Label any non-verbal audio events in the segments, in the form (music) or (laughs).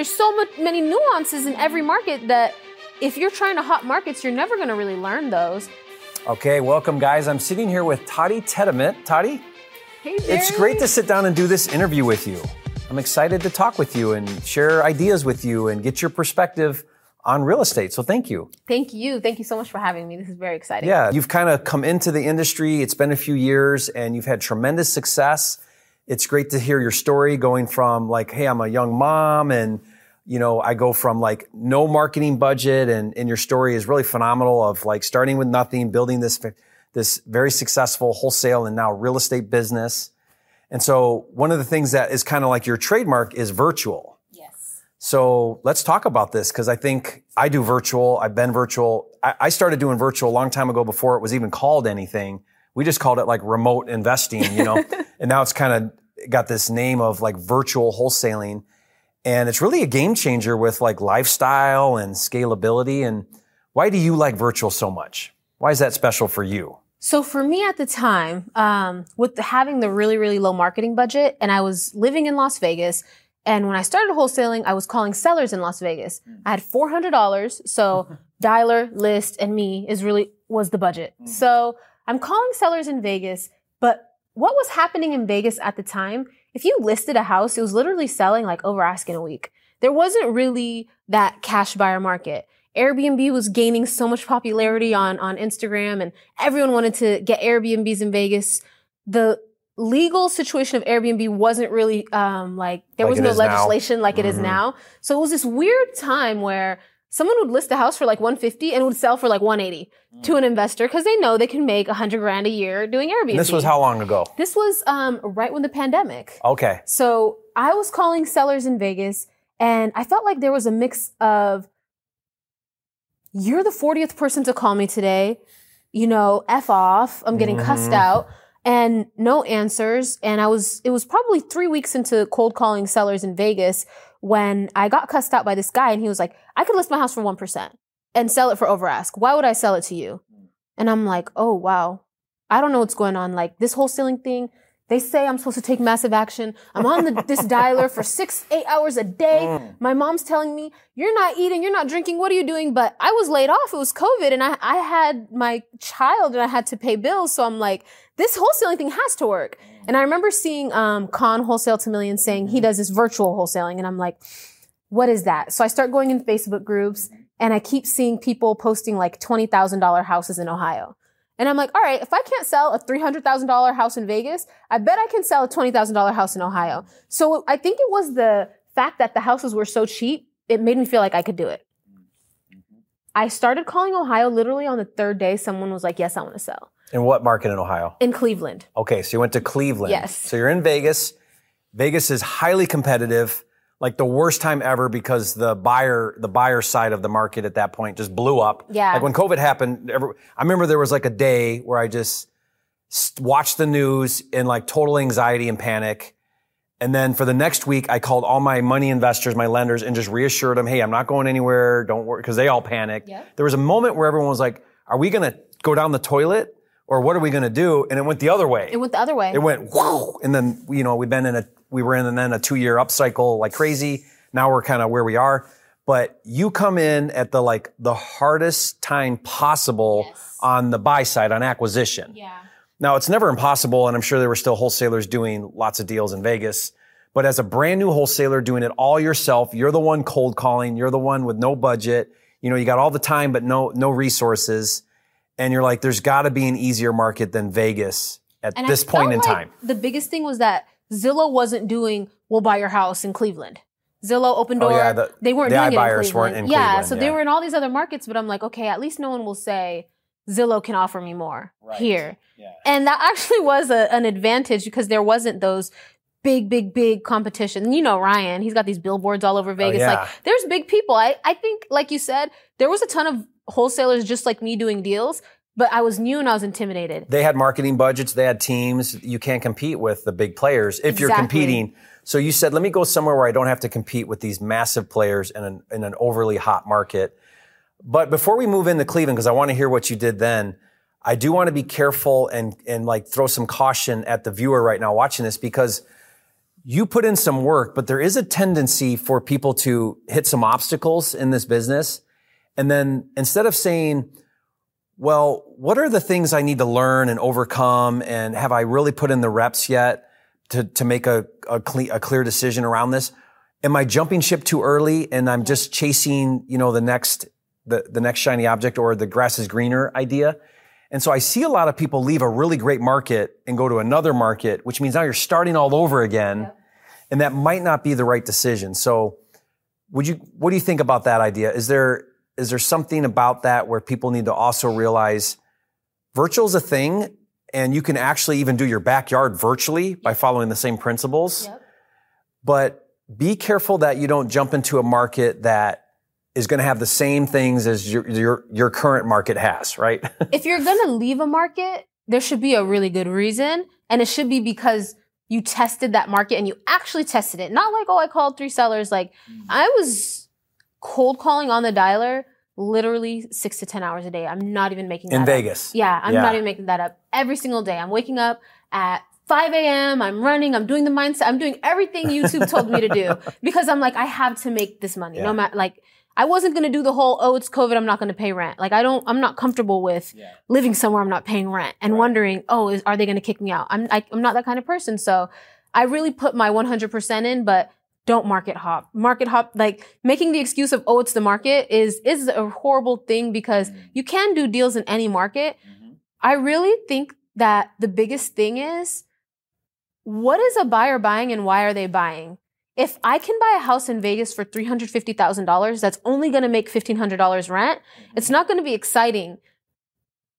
there's so much, many nuances in every market that if you're trying to hot markets, you're never going to really learn those. Okay, welcome, guys. I'm sitting here with Tadi Tediment. Tadi, Hey, Jerry. it's great to sit down and do this interview with you. I'm excited to talk with you and share ideas with you and get your perspective on real estate. So thank you. Thank you. Thank you so much for having me. This is very exciting. Yeah, you've kind of come into the industry. It's been a few years and you've had tremendous success. It's great to hear your story going from like, hey, I'm a young mom and you know, I go from like no marketing budget and, and your story is really phenomenal of like starting with nothing, building this, this very successful wholesale and now real estate business. And so one of the things that is kind of like your trademark is virtual. Yes. So let's talk about this because I think I do virtual. I've been virtual. I, I started doing virtual a long time ago before it was even called anything. We just called it like remote investing, you know, (laughs) and now it's kind of got this name of like virtual wholesaling. And it's really a game changer with like lifestyle and scalability. And why do you like virtual so much? Why is that special for you? So for me at the time, um, with the, having the really, really low marketing budget, and I was living in Las Vegas, and when I started wholesaling, I was calling sellers in Las Vegas. I had four hundred dollars, so (laughs) dialer, list, and me is really was the budget. So I'm calling sellers in Vegas, but what was happening in Vegas at the time? If you listed a house, it was literally selling like over asking a week. There wasn't really that cash buyer market. Airbnb was gaining so much popularity on, on Instagram and everyone wanted to get Airbnbs in Vegas. The legal situation of Airbnb wasn't really, um, like, there Like was no is now. legislation like it is Mhm. now. So it was this weird time where someone would list a house for like 150 and would sell for like 180 to an investor because they know they can make 100 grand a year doing Airbnb. And this was how long ago? This was, um, right when the pandemic. Okay. So I was calling sellers in Vegas and I felt like there was a mix of you're the 40th person to call me today, you know, F off, I'm getting cussed Mhm. out and no answers. And I was, it was probably three weeks into cold calling sellers in Vegas when I got cussed out by this guy and he was like, I could list my house for 1% and sell it for over ask. Why would I sell it to you? And I'm like, oh, wow. I don't know what's going on. Like this wholesaling thing, they say I'm supposed to take massive action. I'm on the, this dialer for (laughs) six, eight hours a day. Mm. My mom's telling me, you're not eating, you're not drinking, what are you doing? But I was laid off. It was COVID and I, I had my child and I had to pay bills. So I'm like, this wholesaling thing has to work. And I remember seeing, um, Con Wholesale to Million saying he does this virtual wholesaling. And I'm like, what is that? So I start going in Facebook groups and I keep seeing people posting like $20,000 houses in Ohio. And I'm like, all right, if I can't sell a $300,000 house in Vegas, I bet I can sell a $20,000 house in Ohio. So I think it was the fact that the houses were so cheap, it made me feel like I could do it. I started calling Ohio literally on the third day. Someone was like, yes, I want to sell In what market in Ohio? in Cleveland. Okay, so you went to Cleveland. Yes. So you're in Vegas. Vegas is highly competitive, like the worst time ever because the buyer, the buyer side of the market at that point just blew up. Yeah. Like when COVID happened, every, I remember there was like a day where I just watched the news in like total anxiety and panic. And then for the next week, I called all my money investors, my lenders, and just reassured them, hey, I'm not going anywhere. Don't worry, because they all panicked. Yep. There was a moment where everyone was like, are we going to go down the toilet or what are we going to do? And it went the other way. It went the other way. It went whoa, and then you know we've been in a we were in and then a two year upcycle like crazy. Now we're kind of where we are. But you come in at the like the hardest time possible Yes. on the buy side on acquisition. yeah. Now it's never impossible, and I'm sure there were still wholesalers doing lots of deals in Vegas. But as a brand new wholesaler doing it all yourself, you're the one cold calling, you're the one with no budget. You know, you got all the time but no no resources. And you're like, there's gotta be an easier market than Vegas at And this I point felt in like time. The biggest thing was that Zillow wasn't doing "We'll buy your house" in Cleveland. Zillow, Open Oh, Door, yeah, the- they weren't the doing it in Cleveland. weren't in yeah, Cleveland, so they were in all these other markets, but I'm like, okay, at least no one will say Zillow can offer me more Right. here. Yeah. And that actually (laughs) was a, an advantage because there wasn't those big, big, big competition. And you know Ryan, he's got these billboards all over Vegas. Oh, yeah. Like there's big people. I, I think, like you said, there was a ton of wholesalers just like me doing deals, but I was new and I was intimidated. They had marketing budgets, they had teams. You can't compete with the big players if you're competing. So you said, let me go somewhere where I don't have to compete with these massive players in an, in an overly hot market. But before we move into Cleveland, because I want to hear what you did then, I do want to be careful and, and like throw some caution at the viewer right now watching this because you put in some work, but there is a tendency for people to hit some obstacles in this business. And then instead of saying, well, what are the things I need to learn and overcome? And have I really put in the reps yet to, to make a, a, cle- a clear decision around this? Am I jumping ship too early and I'm just chasing, you know, the next, the, the next shiny object or the grass is greener idea? And so I see a lot of people leave a really great market and go to another market, which means now you're starting all over again. Yep. And that might not be the right decision. So would you, what do you think about that idea? Is there, is there something about that where people need to also realize virtual is a thing and you can actually even do your backyard virtually by following the same principles. Yep. But be careful that you don't jump into a market that is going to have the same things as your, your, your current market has, right? (laughs) if you're going to leave a market, there should be a really good reason. And it should be because you tested that market and you actually tested it. Not like, oh, I called three sellers. Like mm-hmm. I was cold calling on the dialer literally six to 10 hours a day. I'm not even making In Vegas. Up. Yeah, I'm yeah. not even making that up. Every single day. I'm waking up at 5 a.m. I'm running. I'm doing the mindset. I'm doing everything YouTube told me to do (laughs) because I'm like, I have to make this money. Yeah. No matter, like, I wasn't going to do the whole, oh, it's COVID. I'm not going to pay rent. Like, I don't, I'm not comfortable with yeah. living somewhere I'm not paying rent and right. wondering, oh, is, are they going to kick me out? I'm, I, I'm not that kind of person. So I really put my 100% in, but don't market hop. Market hop, like making the excuse of, oh, it's the market is, is a horrible thing because mm-hmm. you can do deals in any market. Mm-hmm. I really think that the biggest thing is what is a buyer buying and why are they buying? If I can buy a house in Vegas for $350,000 that's only going to make $1,500 rent, mm-hmm. it's not going to be exciting.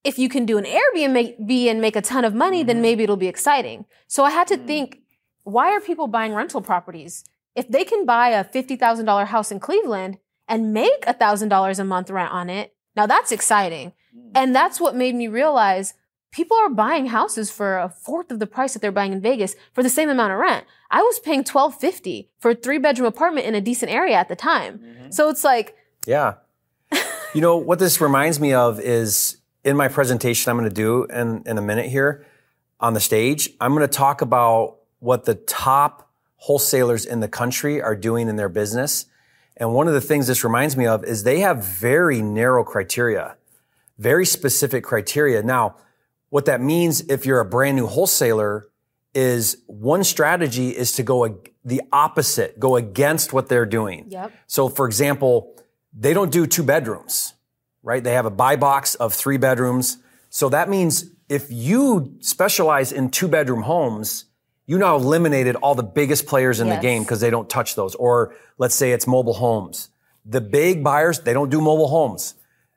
If you can do an Airbnb and make a ton of money, then mm-hmm. maybe it'll be exciting. So I had to mm-hmm. think, why are people buying rental properties? If they can buy a $50,000 house in Cleveland and make $1,000 a month rent on it, now that's exciting. Mm. And that's what made me realize people are buying houses for a fourth of the price that they're buying in Vegas for the same amount of rent. I was paying 1250 for a three bedroom apartment in a decent area at the time. Mm-hmm. So it's like Yeah. (laughs) you know what this reminds me of is in my presentation I'm going to do in in a minute here on the stage, I'm going to talk about what the top wholesalers in the country are doing in their business. And one of the things this reminds me of is they have very narrow criteria, very specific criteria. Now, what that means if you're a brand new wholesaler is one strategy is to go ag- the opposite, go against what they're doing. Yep. So for example, they don't do two bedrooms, right? They have a buy box of three bedrooms. So that means if you specialize in two bedroom homes, you now eliminated all the biggest players in yes. the game because they don't touch those. Or let's say it's mobile homes. The big buyers, they don't do mobile homes.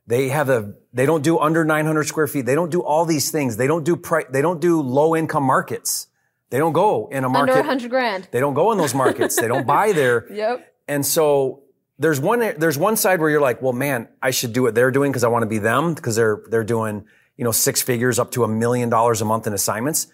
They have a, they don't do under 900 square feet. They don't do all these things. They don't do pri- they don't do low income markets. They don't go in a market. Under 100 grand. They don't go in those markets. they don't buy there. (laughs) Yep. And so there's one, there's one side where you're like, well, man, I should do what they're doing because I want to be them because they're, they're doing, you know, six figures up to a million dollars a month in assignments.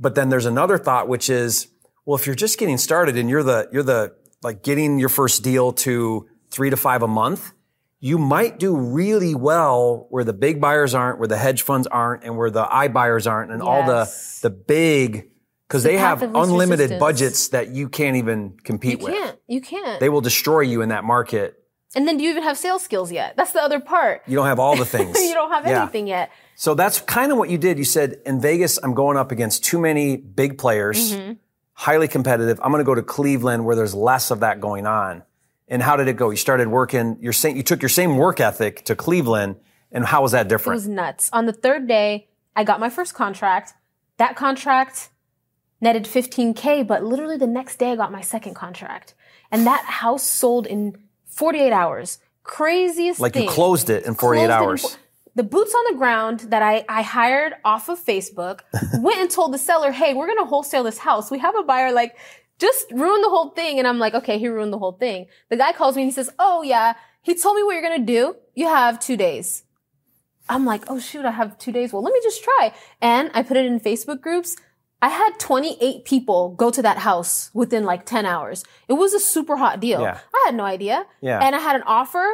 But then there's another thought, which is, well, if you're just getting started and you're the, you're the, like getting your first deal to three to five a month, you might do really well where the big buyers aren't, where the hedge funds aren't, and where the iBuyers aren't, and yes. all the, the big, because they have unlimited resistance. budgets that you can't even compete you with. You can't. You can't. They will destroy you in that market. And then do you even have sales skills yet? That's the other part. You don't have all the (laughs) things. you don't have yeah. anything yet. So that's kind of what you did. You said, in Vegas, I'm going up against too many big players, mm-hmm. highly competitive. I'm going to go to Cleveland where there's less of that going on. And how did it go? You started working, your same, you took your same work ethic to Cleveland. And how was that different? It was nuts. On the third day, I got my first contract. That contract netted 15K, but literally the next day I got my second contract. And that house sold in 48 hours. Craziest like thing. you closed it in 48 hours the boots on the ground that I, I hired off of Facebook (laughs) went and told the seller, hey, we're going to wholesale this house. We have a buyer, like, just ruin the whole thing. And I'm like, okay, he ruined the whole thing. The guy calls me and he says, oh, yeah, he told me what you're going to do. You have two days. I'm like, oh, shoot, I have two days. Well, let me just try. And I put it in Facebook groups. I had 28 people go to that house within like 10 hours. It was a super hot deal. Yeah. I had no idea. Yeah. And I had an offer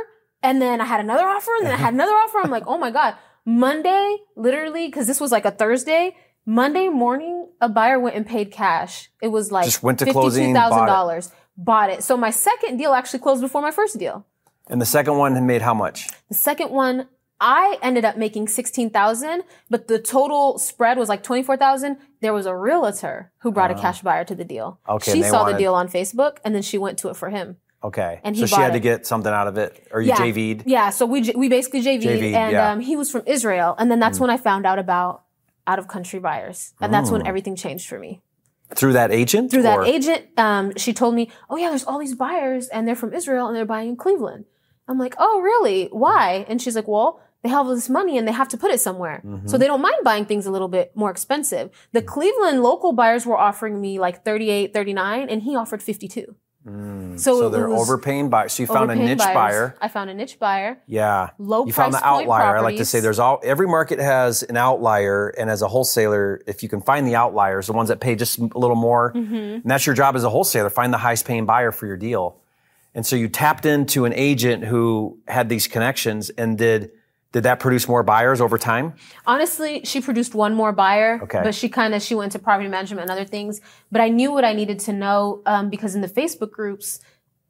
and then I had another offer, and then I had another (laughs) offer. I'm like, oh my God. Monday, literally, because this was like a Thursday, Monday morning, a buyer went and paid cash. It was like Just went to closing, bought it. $52,000. Bought it. So my second deal actually closed before my first deal. And the second one made how much? The second one, I ended up making 16,000, but the total spread was like 24,000. There was a realtor who brought a ah. cash buyer to the deal. Okay, She saw wanted- the deal on Facebook and then she went to it for him. Okay. And so she had bought to get something out of it, or you yeah. JV'd. Yeah, so we we basically JV'd, JV'd, and yeah. Mm. um, he was from Israel, and then that's when I found out about out of country buyers, and that's when everything changed for me. Through that agent? Through that or- agent, um, she told me, "Oh yeah, there's all these buyers, and they're from Israel, and they're buying in Cleveland." I'm like, "Oh really? Why?" And she's like, "Well." They have all this money and they have to put it somewhere. Mm-hmm. So they don't mind buying things a little bit more expensive. The Cleveland local buyers were offering me like 38, 39 and he offered 52. so Mm. So it they're was overpaying buyers. So you found a niche buyers. buyer. I found a niche buyer. Yeah. Low You found the outlier. I like to say there's all every market has an outlier, and as a wholesaler, if you can find the outliers, the ones that pay just a little more, Mm-hmm. and that's your job as a wholesaler, find the highest paying buyer for your deal. And so you tapped into an agent who had these connections and did did that produce more buyers over time? Honestly, she produced one more buyer, Okay. but she kind of she went to property management and other things. But I knew what I needed to know um, because in the Facebook groups,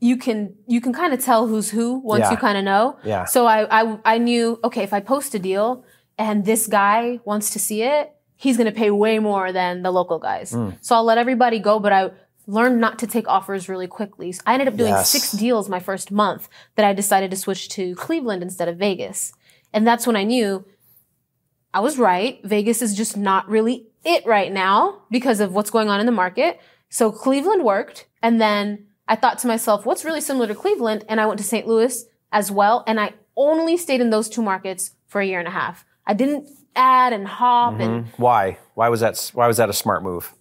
you can you can kind of tell who's who once Yeah. you kind of know. Yeah. So I, I I knew okay if I post a deal and this guy wants to see it, he's going to pay way more than the local guys. Hmm. So I'll let everybody go, but I learned not to take offers really quickly. So I ended up doing Yes. six deals my first month that I decided to switch to Cleveland instead of Vegas. And that's when I knew I was right. Vegas is just not really it right now because of what's going on in the market. So Cleveland worked. And then I thought to myself, what's really similar to Cleveland? And I went to St. Louis as well. And I only stayed in those two markets for a year and a half. I didn't add and hop and mm-hmm. Why? Why was that? Why was that a smart move?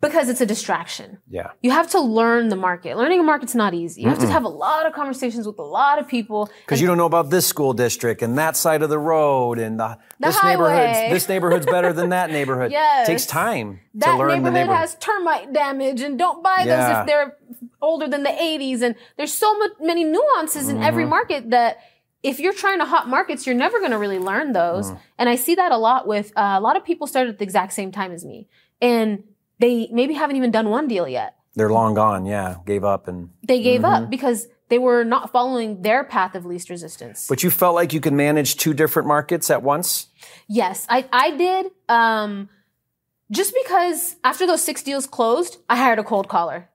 Because it's a distraction. Yeah. You have to learn the market. Learning a market's not easy. You have to have a lot of conversations with a lot of people. Because you don't know about this school district and that side of the road and the, this highway. neighborhood. This neighborhood's better than that neighborhood. (laughs) Yes. takes time that to learn the neighborhood, the neighborhood. has termite damage and don't buy those if they're older than the 80s and there's so much, many nuances in Mm-hmm. every market that if you're trying to hot markets you're never going to really learn those Mm. and i see that a lot with uh, a lot of people started at the exact same time as me and they maybe haven't even done one deal yet They're long gone. Yeah, gave up and. they gave Mm-hmm. up because they were not following their path of least resistance But you felt like you could manage two different markets at once. Yes, I, I did. Um, just because after those six deals closed, I hired a cold caller,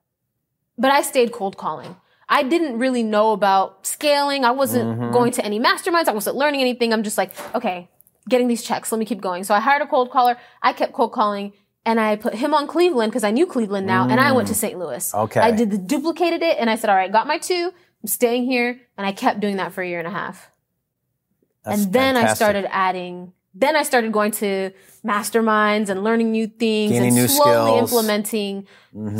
but I stayed cold calling. I didn't really know about scaling. I wasn't Mm-hmm. going to any masterminds. I wasn't learning anything. I'm just like, okay, getting these checks. Let me keep going. So I hired a cold caller. I kept cold calling and I put him on Cleveland because I knew Cleveland now and I went to St. Louis. Mm. Okay. I did the duplicated it and I said, all right, got my two. I'm staying here. And I kept doing that for a year and a half That's and then I started adding. Then I started going to masterminds and learning new things Gaining and slowly skills. Mm-hmm. implementing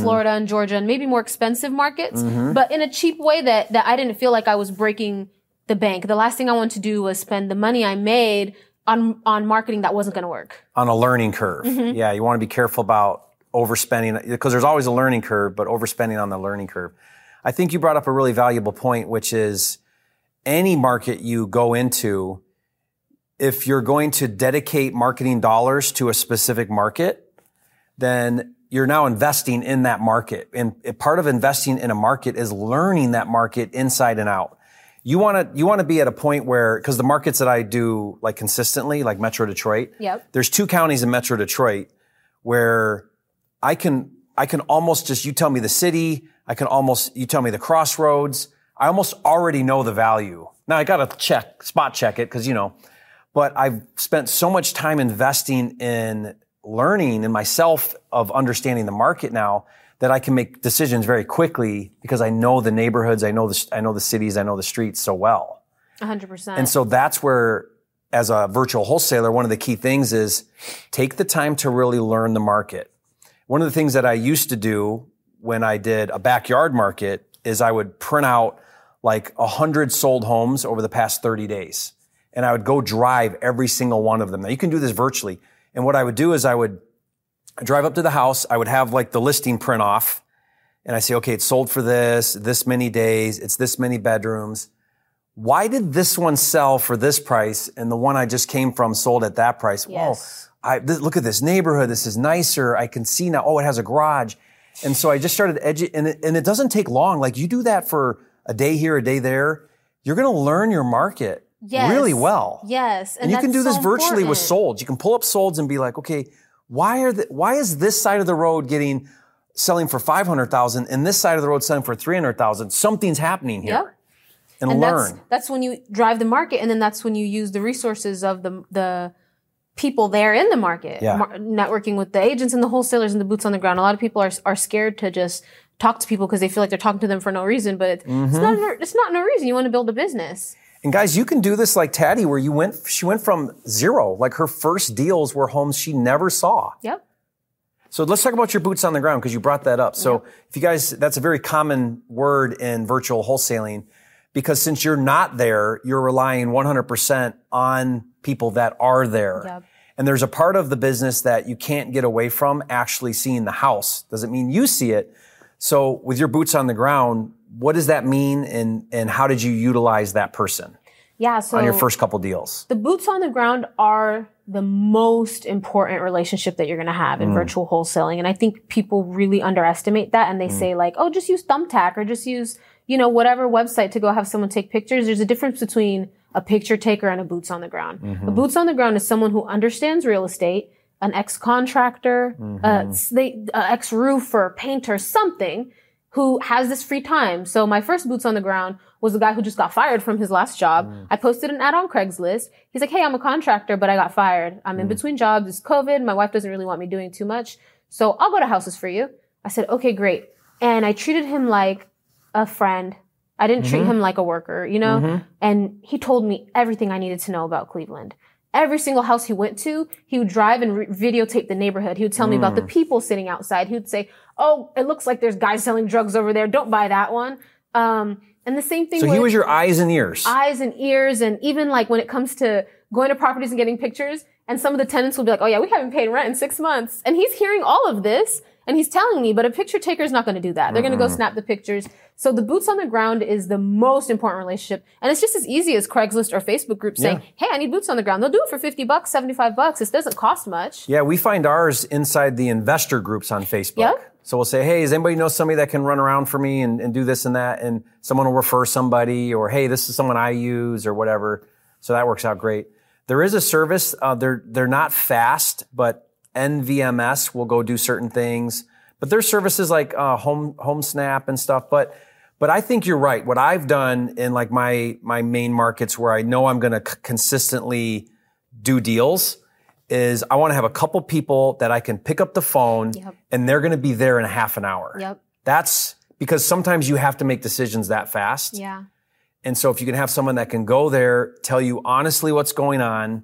Florida and Georgia and maybe more expensive markets, but in a cheap way that that I didn't feel like I was breaking the bank. The last thing I wanted to do was spend the money I made on on marketing that wasn't going to work. on a learning curve. Mm-hmm. Yeah, you want to be careful about overspending because there's always a learning curve, but overspending on the learning curve. I think you brought up a really valuable point, which is any market you go into, if you're going to dedicate marketing dollars to a specific market, then you're now investing in that market. And part of investing in a market is learning that market inside and out. You want to you want to be at a point where because the markets that I do like consistently, like Metro Detroit, Yep. there's two counties in Metro Detroit where I can I can almost just you tell me the city, I can almost you tell me the crossroads. I almost already know the value. Now I got to check spot check it because you know, but I've spent so much time investing in learning in myself of understanding the market now that I can make decisions very quickly because I know the neighborhoods, I know the I know the cities, I know the streets so well. 100%. And so that's where, as a virtual wholesaler, one of the key things is take the time to really learn the market. One of the things that I used to do when I did a backyard market is I would print out like a hundred sold homes over the past 30 days. And I would go drive every single one of them. Now you can do this virtually. And what I would do is I would drive up to the house. I would have like the listing print off and I say, okay, it's sold for this, this many days. It's this many bedrooms why did this one sell for this price and the one I just came from sold at that price? Yes. Whoa, I th- look at this neighborhood. This is nicer. I can see now. Oh, it has a garage. And so I just started edu- and it, and it doesn't take long. Like you do that for a day here, a day there. You're going to learn your market Yes. really well. Yes, And, you can do this so virtually with solds. You can pull up solds and be like, okay, why are the, why is this side of the road getting selling for 500,000 and this side of the road selling for 300,000? Something's happening here. Yep. And, and learn. That's, that's when you drive the market, and then that's when you use the resources of the the people there in the market. Yeah. Mar- networking with the agents and the wholesalers and the boots on the ground. A lot of people are are scared to just talk to people because they feel like they're talking to them for no reason, but it's, Mm-hmm. it's not it's not no reason. You want to build a business. And guys, you can do this like Tadi, where you went, she went from zero. Like her first deals were homes she never saw. Yep. So let's talk about your boots on the ground because you brought that up. So if you guys, that's a very common word in virtual wholesaling because since you're not there, you're relying 100% on people that are there. Yep. And there's a part of the business that you can't get away from actually seeing the house. Doesn't mean you see it. So with your boots on the ground, what does that mean and, and how did you utilize that person Yeah. So on your first couple deals? the boots on the ground are the most important relationship that you're going to have Mm. in virtual wholesaling. And I think people really underestimate that and they Mm. say like, oh, just use Thumbtack or just use, you know, whatever website to go have someone take pictures. There's a difference between a picture taker and a boots on the ground. Mm-hmm. A boots on the ground is someone who understands real estate, an ex-contractor, Mm-hmm. uh, they, uh, ex-roofer, painter, something who has this free time. So my first boots on the ground was the guy who just got fired from his last job. Mm. I posted an ad on Craigslist. He's like, Hey, I'm a contractor, but I got fired. I'm in mm. between jobs. It's COVID. My wife doesn't really want me doing too much. So I'll go to houses for you. I said, okay, great. And I treated him like a friend. I didn't treat mm-hmm. him like a worker, you know? Mm-hmm. And he told me everything I needed to know about Cleveland. Every single house he went to, he would drive and re- videotape the neighborhood. He would tell me about Mm. the people sitting outside. He would say, "Oh, it looks like there's guys selling drugs over there. Don't buy that one." Um, and the same thing. So with he was your eyes and ears. eyes and ears, and even like when it comes to going to properties and getting pictures. And some of the tenants will be like, "Oh yeah, we haven't paid rent in six months," and he's hearing all of this. And he's telling me, but a picture taker is not going to do that. They're going to go snap the pictures. So the boots on the ground is the most important relationship. And it's just as easy as Craigslist or Facebook group saying, Hey, I need boots on the ground. They'll do it for 50 bucks, 75 bucks. This doesn't cost much. Yeah, we find ours inside the investor groups on Facebook. Yep. So we'll say, hey, does anybody know somebody that can run around for me and, and do this and that? And someone will refer somebody, or hey, this is someone I use, or whatever. So that works out great. There is a service. Uh, they're they're not fast, but NVMS will go do certain things. But there's services like uh, Home Home Snap and stuff. But but I think you're right. What I've done in like my my main markets where I know I'm going to c- consistently do deals is I want to have a couple people that I can pick up the phone Yep. and they're going to be there in a half an hour. Yep. That's because sometimes you have to make decisions that fast. Yeah. And so if you can have someone that can go there, tell you honestly what's going on,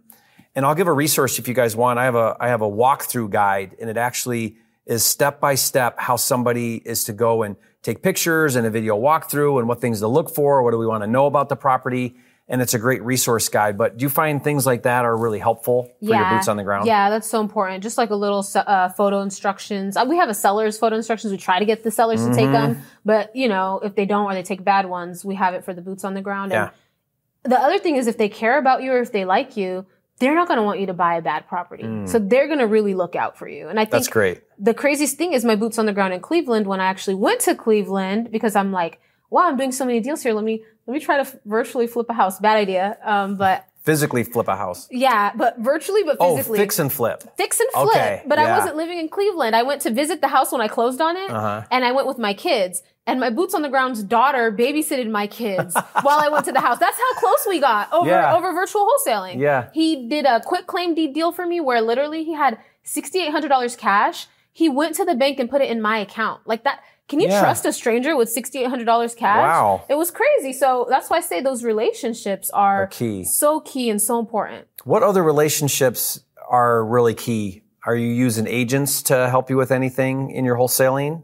and I'll give a resource if you guys want. I have a I have a walkthrough guide and it actually is step by step how somebody is to go and take pictures and a video walkthrough and what things to look for, what do we want to know about the property. And it's a great resource guide. But do you find things like that are really helpful for your boots on the ground? Yeah, that's so important. Just like a little uh, photo instructions. Uh, we have a seller's photo instructions. We try to get the sellers to Mm-hmm. take them, but you know, if they don't or they take bad ones, we have it for the boots on the ground. Yeah. And the other thing is, if they care about you or if they like you, they're not going to want you to buy a bad property. So they're going to really look out for you. And I think Mm. That's great. the craziest thing is my boots on the ground in Cleveland when I actually went to Cleveland because I'm like, wow, I'm doing so many deals here. Let me let me try to f- virtually flip a house. Bad idea. Um, but Physically flip a house. yeah, but virtually, but physically. Oh, physically. fix and flip. Fix and flip. Okay, But I wasn't living in Cleveland. I went to visit the house when I closed on it, Uh-huh. and I went with my kids. And my boots on the ground's daughter babysitted my kids (laughs) while I went to the house. That's how close we got over Yeah. over virtual wholesaling. Yeah. He did a quitclaim deed deal for me where literally he had sixty eight hundred dollars cash. He went to the bank and put it in my account. Like that. Can you Yeah. trust a stranger with sixty eight hundred dollars cash? Wow. It was crazy. So that's why I say those relationships are, Are key. so key and so important. What other relationships are really key? Are you using agents to help you with anything in your wholesaling?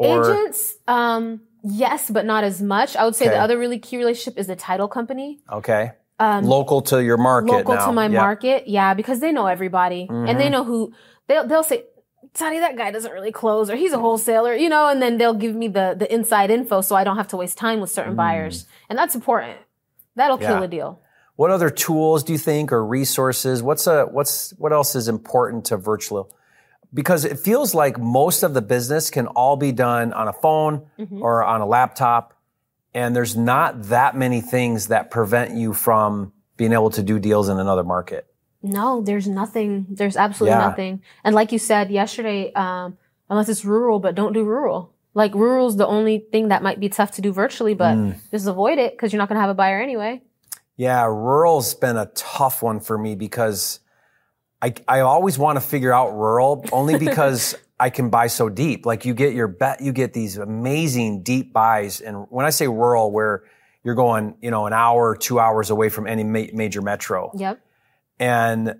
Agents, um, yes, but not as much. I would say Okay. the other really key relationship is the title company. Okay. local to your market. Um, Local now. to my Yeah. Mm-hmm. market, yeah, because they know everybody and they know who they'll they'll say, Tony, that guy doesn't really close, or he's a wholesaler, you know, and then they'll give me the the inside info so I don't have to waste time with certain buyers, and that's important. That'll kill Mm. A deal. what other tools do you think or resources? What's a what's what else is important to virtual? Because it feels like most of the business can all be done on a phone or on a laptop, and there's not that many things that prevent you from being able to do deals in another market. No, there's nothing. There's absolutely Yeah. nothing. And like you said yesterday, um, unless it's rural, but don't do rural. Like rural is the only thing that might be tough to do virtually, but Mm. just avoid it because you're not going to have a buyer anyway. Yeah, rural's been a tough one for me because I I always want to figure out rural (laughs) only because I can buy so deep. Like you get your bet, you get these amazing deep buys, and when I say rural, where you're going, you know, an hour, two hours away from any ma- major metro, Yep. And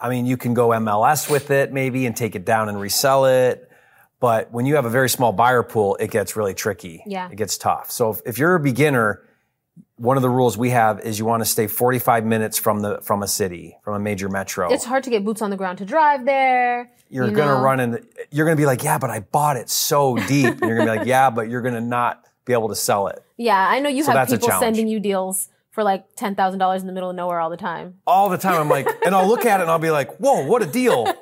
I mean, you can go MLS with it maybe and take it down and resell it. But when you have a very small buyer pool, it gets really tricky. Yeah. It gets tough. So if, if you're a beginner, one of the rules we have is you want to stay 45 minutes from the from a city, from a major metro. It's hard to get boots on the ground to drive there. you're you gonna know. run in. You're gonna be like, yeah, but I bought it so deep. and you're gonna be like, yeah, but you're gonna not be able to sell it Yeah, I know you So have people sending you deals for like ten thousand dollars in the middle of nowhere all the time. all the time. I'm like, and I'll look at it and I'll be like, whoa, what a deal. (laughs)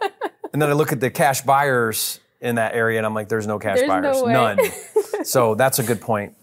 And then I look at the cash buyers in that area and I'm like, there's no cash There's buyers, way. none. (laughs) so that's a good point.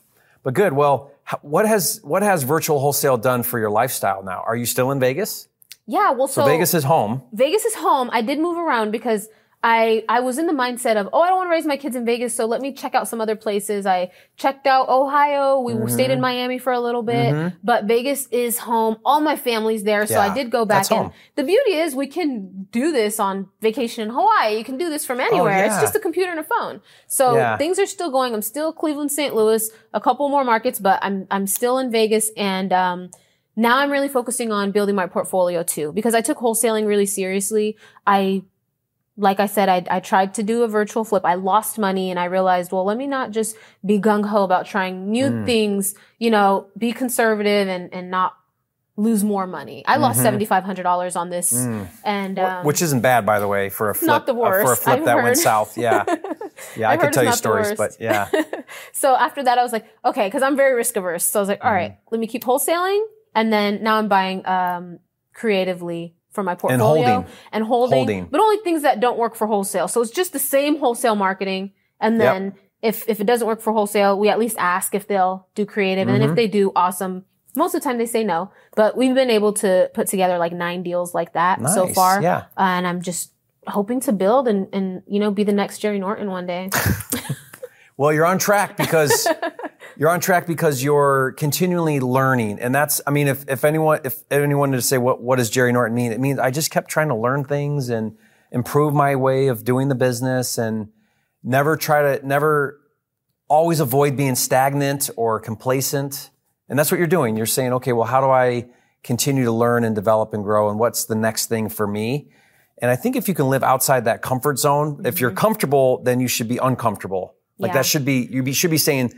But good. Well, what has what has virtual wholesale done for your lifestyle now? Are you still in Vegas? Yeah, well, so, So Vegas is home. Vegas is home. I did move around because I I was in the mindset of oh I don't want to raise my kids in Vegas, so let me check out some other places. I checked out Ohio. We Mm-hmm. stayed in Miami for a little bit, but Vegas is home. All my family's there, so Yeah, I did go back. And home. the beauty is we can do this on vacation in Hawaii. You can do this from anywhere. It's Oh, yeah. just a computer and a phone. So Yeah. things are still going. I'm still Cleveland, St. Louis, a couple more markets, but I'm I'm still in Vegas and. um now I'm really focusing on building my portfolio too, because I took wholesaling really seriously. I, like I said, I, I tried to do a virtual flip. I lost money and I realized, well, let me not just be gung ho about trying new Mm. things, you know, be conservative and, and not lose more money. I lost $7,500 on this and, um, Mm-hmm. Mm. Which isn't bad, by the way, for a flip. not the uh, for a flip I've that went south. Yeah. (laughs) Yeah, I could tell you it's not the stories, but yeah. (laughs) so after that, I was like, okay, because I'm very risk averse. So I was like, all right, let me keep wholesaling, and then now I'm buying um, creatively for my portfolio holding. and holding, Holding. but only things that don't work for wholesale. So it's just the same wholesale marketing, and Yep. then if if it doesn't work for wholesale, we at least ask if they'll do creative, and Mm-hmm. if they do, awesome. Most of the time they say no, but we've been able to put together like nine deals like that so far. yeah. Uh, and I'm just hoping to build and and you know be the next Jerry Norton one day. (laughs) Well, you're on track because (laughs) you're on track because you're continually learning. And that's, I mean, if, if anyone, if anyone to say, what, what does Jerry Norton mean? It means I just kept trying to learn things and improve my way of doing the business and never try to, never always avoid being stagnant or complacent. And that's what you're doing. You're saying, okay, well, how do I continue to learn and develop and grow? And what's the next thing for me? And I think if you can live outside that comfort zone, if you're comfortable, then you should be uncomfortable. Like Mm-hmm. Yeah. that should be, you be, should be saying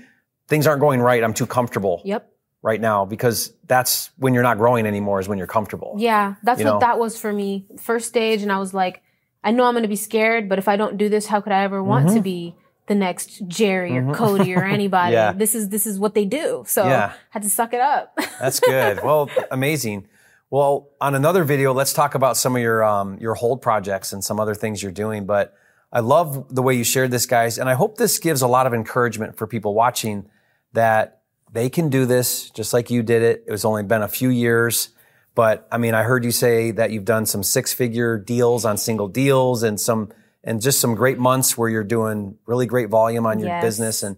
things aren't going right. I'm too comfortable yep. right now because that's when you're not growing anymore is when you're comfortable. Yeah, that's You what know? that was for me. First stage, and I was like, I know I'm going to be scared, but if I don't do this, how could I ever want to be the next Jerry or Cody or (laughs) anybody? Mm-hmm. Yeah. This is this is what they do. So Yeah. had to suck it up. (laughs) That's good. well, amazing. Well, on another video, let's talk about some of your um, your hold projects and some other things you're doing. But I love the way you shared this, guys, and I hope this gives a lot of encouragement for people watching that they can do this just like you did it. It was only been a few years, but I mean, I heard you say that you've done some six figure deals on single deals and some and just some great months where you're doing really great volume on your Yes. business and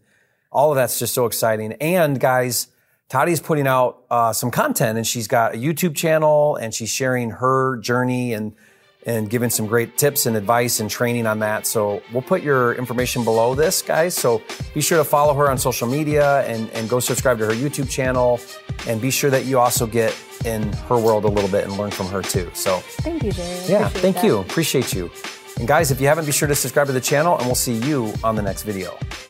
all of that's just so exciting. And guys, Tadi's putting out uh, some content, and she's got a YouTube channel, and she's sharing her journey and and giving some great tips and advice and training on that. So we'll put your information below this, guys. So be sure to follow her on social media and and go subscribe to her YouTube channel, and be sure that you also get in her world a little bit and learn from her too. So Thank you, Jerry. I yeah, thank that. you, appreciate you. And guys, if you haven't, be sure to subscribe to the channel, and we'll see you on the next video.